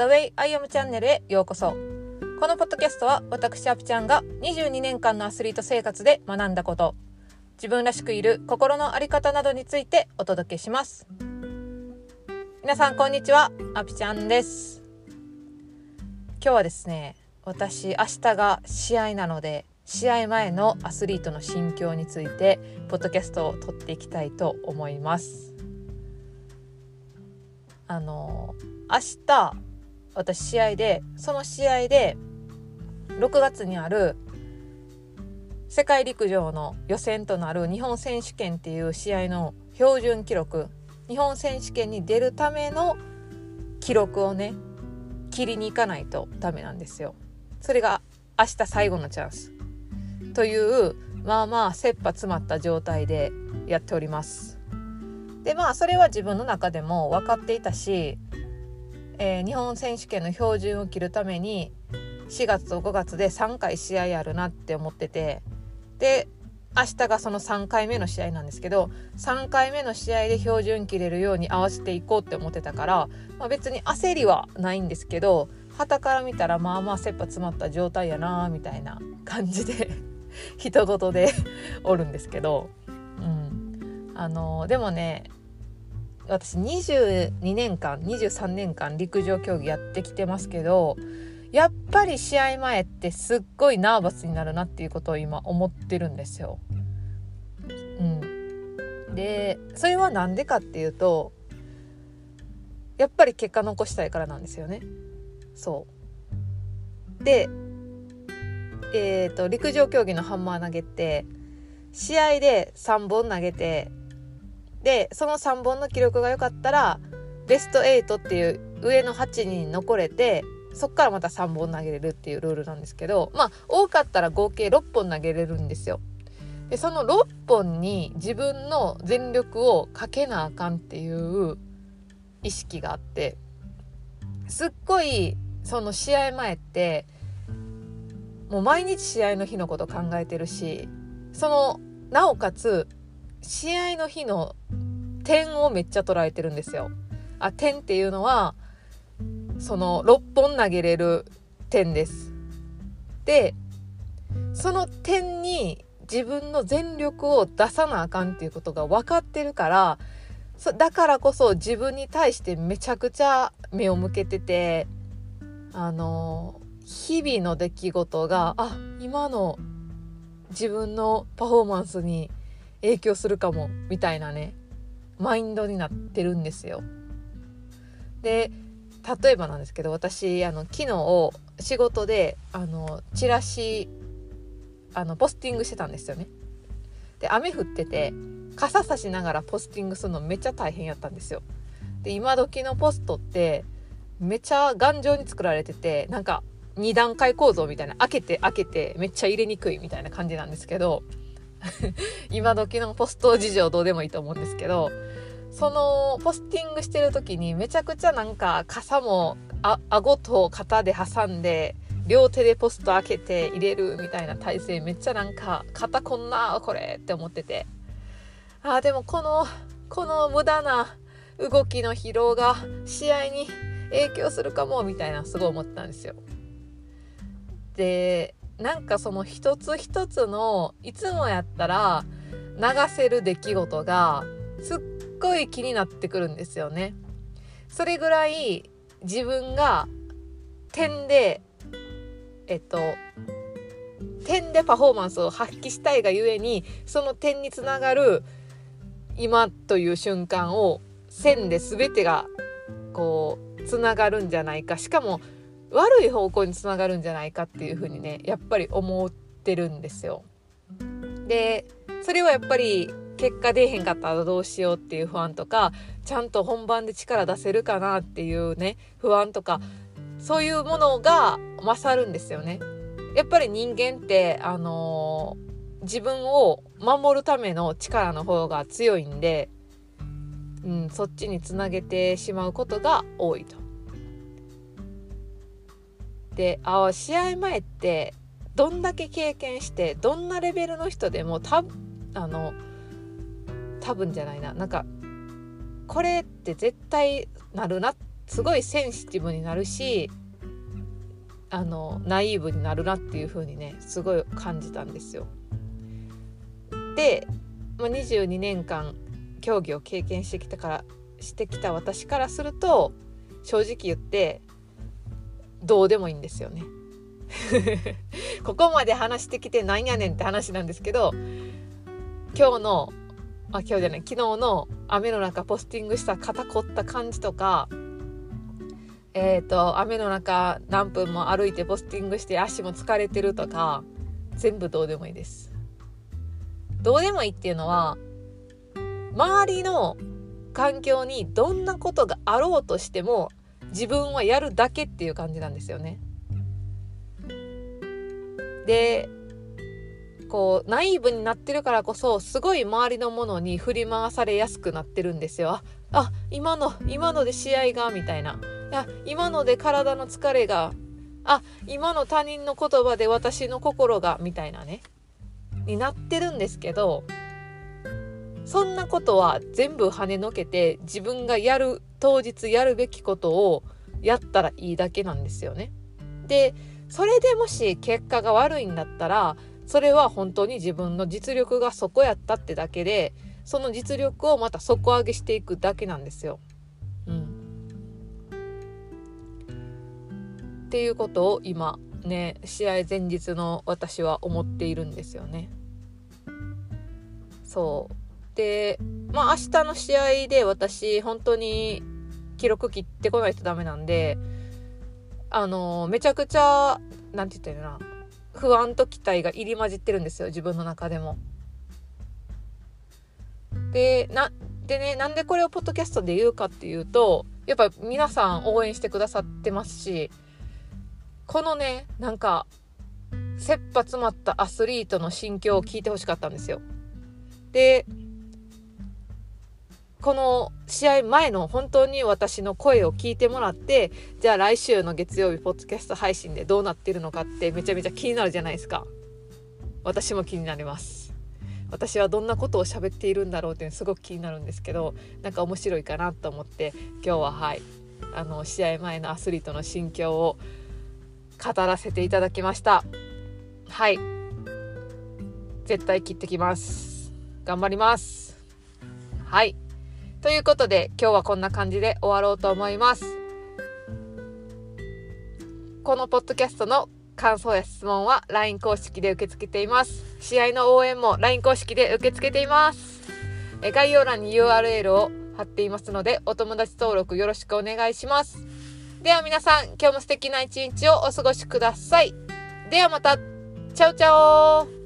The Way I Am チャンネルへようこそ。このポッドキャストは私アピちゃんが22年間のアスリート生活で学んだこと。自分らしくいる心の在り方などについてお届けします。皆さんこんにちは。アピちゃんです。今日はですね私明日が試合なので試合前のアスリートの心境についてポッドキャストを撮っていきたいと思います。あの明日私試合でその試合で6月にある世界陸上の予選となる日本選手権っていう試合の標準記録日本選手権に出るための記録をね切りに行かないとダメなんですよ。それが明日最後のチャンスというまあまあ切羽詰まった状態でやっております。でまあそれは自分の中でも分かっていたし、えー、日本選手権の標準を切るために4月と5月で3回試合あるなって思っててで明日がその3回目の試合なんですけど3回目の試合で標準切れるように合わせていこうって思ってたから、まあ、別に焦りはないんですけど旗から見たらまあまあ切羽詰まった状態やなみたいな感じで 人事で おるんですけど、うん、あのでもね私22年間23年間陸上競技やってきてますけどやっぱり試合前ってすっごいナーバスになるなっていうことを今思ってるんですよ。うん、でそれは何でかっていうとやっぱり結果残したいからなんですよね。そうで、えーと、と陸上競技のハンマー投げって試合で3本投げてでその3本の記録が良かったらベスト8っていう上の8人残れてそっからまた3本投げれるっていうルールなんですけどまあ多かったら合計6本投げれるんですよ。でその6本に自分の全力をかけなあかんっていう意識があってすっごいその試合前ってもう毎日試合の日のこと考えてるしそのなおかつ試合の日の点をめっちゃ捉えてるんですよ。あ点っていうのはその6本投げれる点です。でその点に自分の全力を出さなあかんっていうことが分かってるからだからこそ自分に対してめちゃくちゃ目を向けててあの日々の出来事があ今の自分のパフォーマンスに影響するかもみたいなねマインドになってるんですよ。で例えばなんですけど私あの昨日仕事であのチラシあのポスティングしてたんですよね。で雨降ってて傘さしながらポスティングするのめっちゃ大変やったんですよ。で今時のポストってめっちゃ頑丈に作られててなんか2段階構造みたいな開けて開けてめっちゃ入れにくいみたいな感じなんですけど 今時のポスト事情どうでもいいと思うんですけどそのポスティングしてる時にめちゃくちゃなんか傘もあ顎と肩で挟んで両手でポスト開けて入れるみたいな体勢めっちゃなんか肩こんなこれって思っててあーでもこのこの無駄な動きの疲労が試合に影響するかもみたいなすごい思ったんですよ。でなんかその一つ一つのいつもやったら流せる出来事がすっごい気になってくるんですよね。それぐらい自分が点でえっと点でパフォーマンスを発揮したいがゆえにその点につながる今という瞬間を線で全てがこうつながるんじゃないかしかも悪い方向につながるんじゃないかっていうふうにねやっぱり思ってるんですよ。でそれはやっぱり結果出えへんかったらどうしようっていう不安とかちゃんと本番で力出せるかなっていうね不安とかそういうものが勝るんですよね。やっぱり人間ってあのー、自分を守るための力の方が強いんで、うん、そっちにつなげてしまうことが多いと。であ試合前ってどんだけ経験してどんなレベルの人でもたあの多分じゃないななんかこれって絶対なるなすごいセンシティブになるしあのナイーブになるなっていう風にねすごい感じたんですよ。で、まあ、22年間競技を経験してきたからしてきた私からすると正直言ってどうでもいいんですよね。ここまで話してきてなんやねんって話なんですけど今日のあ今日じゃない昨日の雨の中ポスティングした肩凝った感じとかえっ、ー、と雨の中何分も歩いてポスティングして足も疲れてるとか全部どうでもいいです。どうでもいいっていうのは周りの環境にどんなことがあろうとしても自分はやるだけっていう感じなんですよね。でこうナイーブになってるからこそすごい周りのものに振り回されやすくなってるんですよ。あ今の今ので試合がみたいな。いや今ので体の疲れがあ今の他人の言葉で私の心がみたいなねになってるんですけどそんなことは全部跳ねのけて自分がやる当日やるべきことをやったらいいだけなんですよね。でそれでもし結果が悪いんだったらそれは本当に自分の実力が底やったってだけでその実力をまた底上げしていくだけなんですよ。うん、っていうことを今ね試合前日の私は思っているんですよね。そうでまあ明日の試合で私本当に記録切ってこないとダメなんであのめちゃくちゃ何て言ったらいいな不安と期待が入り混じってるんですよ自分の中でも。でなでねなんでこれをポッドキャストで言うかっていうとやっぱ皆さん応援してくださってますしこのねなんか切羽詰まったアスリートの心境を聞いてほしかったんですよ。でこの試合前の本当に私の声を聞いてもらってじゃあ来週の月曜日ポッドキャスト配信でどうなってるのかってめちゃめちゃ気になるじゃないですか。私も気になります。私はどんなことを喋っているんだろうってすごく気になるんですけどなんか面白いかなと思って今日ははいあの試合前のアスリートの心境を語らせていただきました。はい。絶対切ってきます。頑張ります。はい。ということで今日はこんな感じで終わろうと思います。このポッドキャストの感想や質問は LINE 公式で受け付けています。試合の応援も LINE 公式で受け付けています。え概要欄に URL を貼っていますのでお友達登録よろしくお願いします。では皆さん今日も素敵な一日をお過ごしください。ではまた。チャオチャオ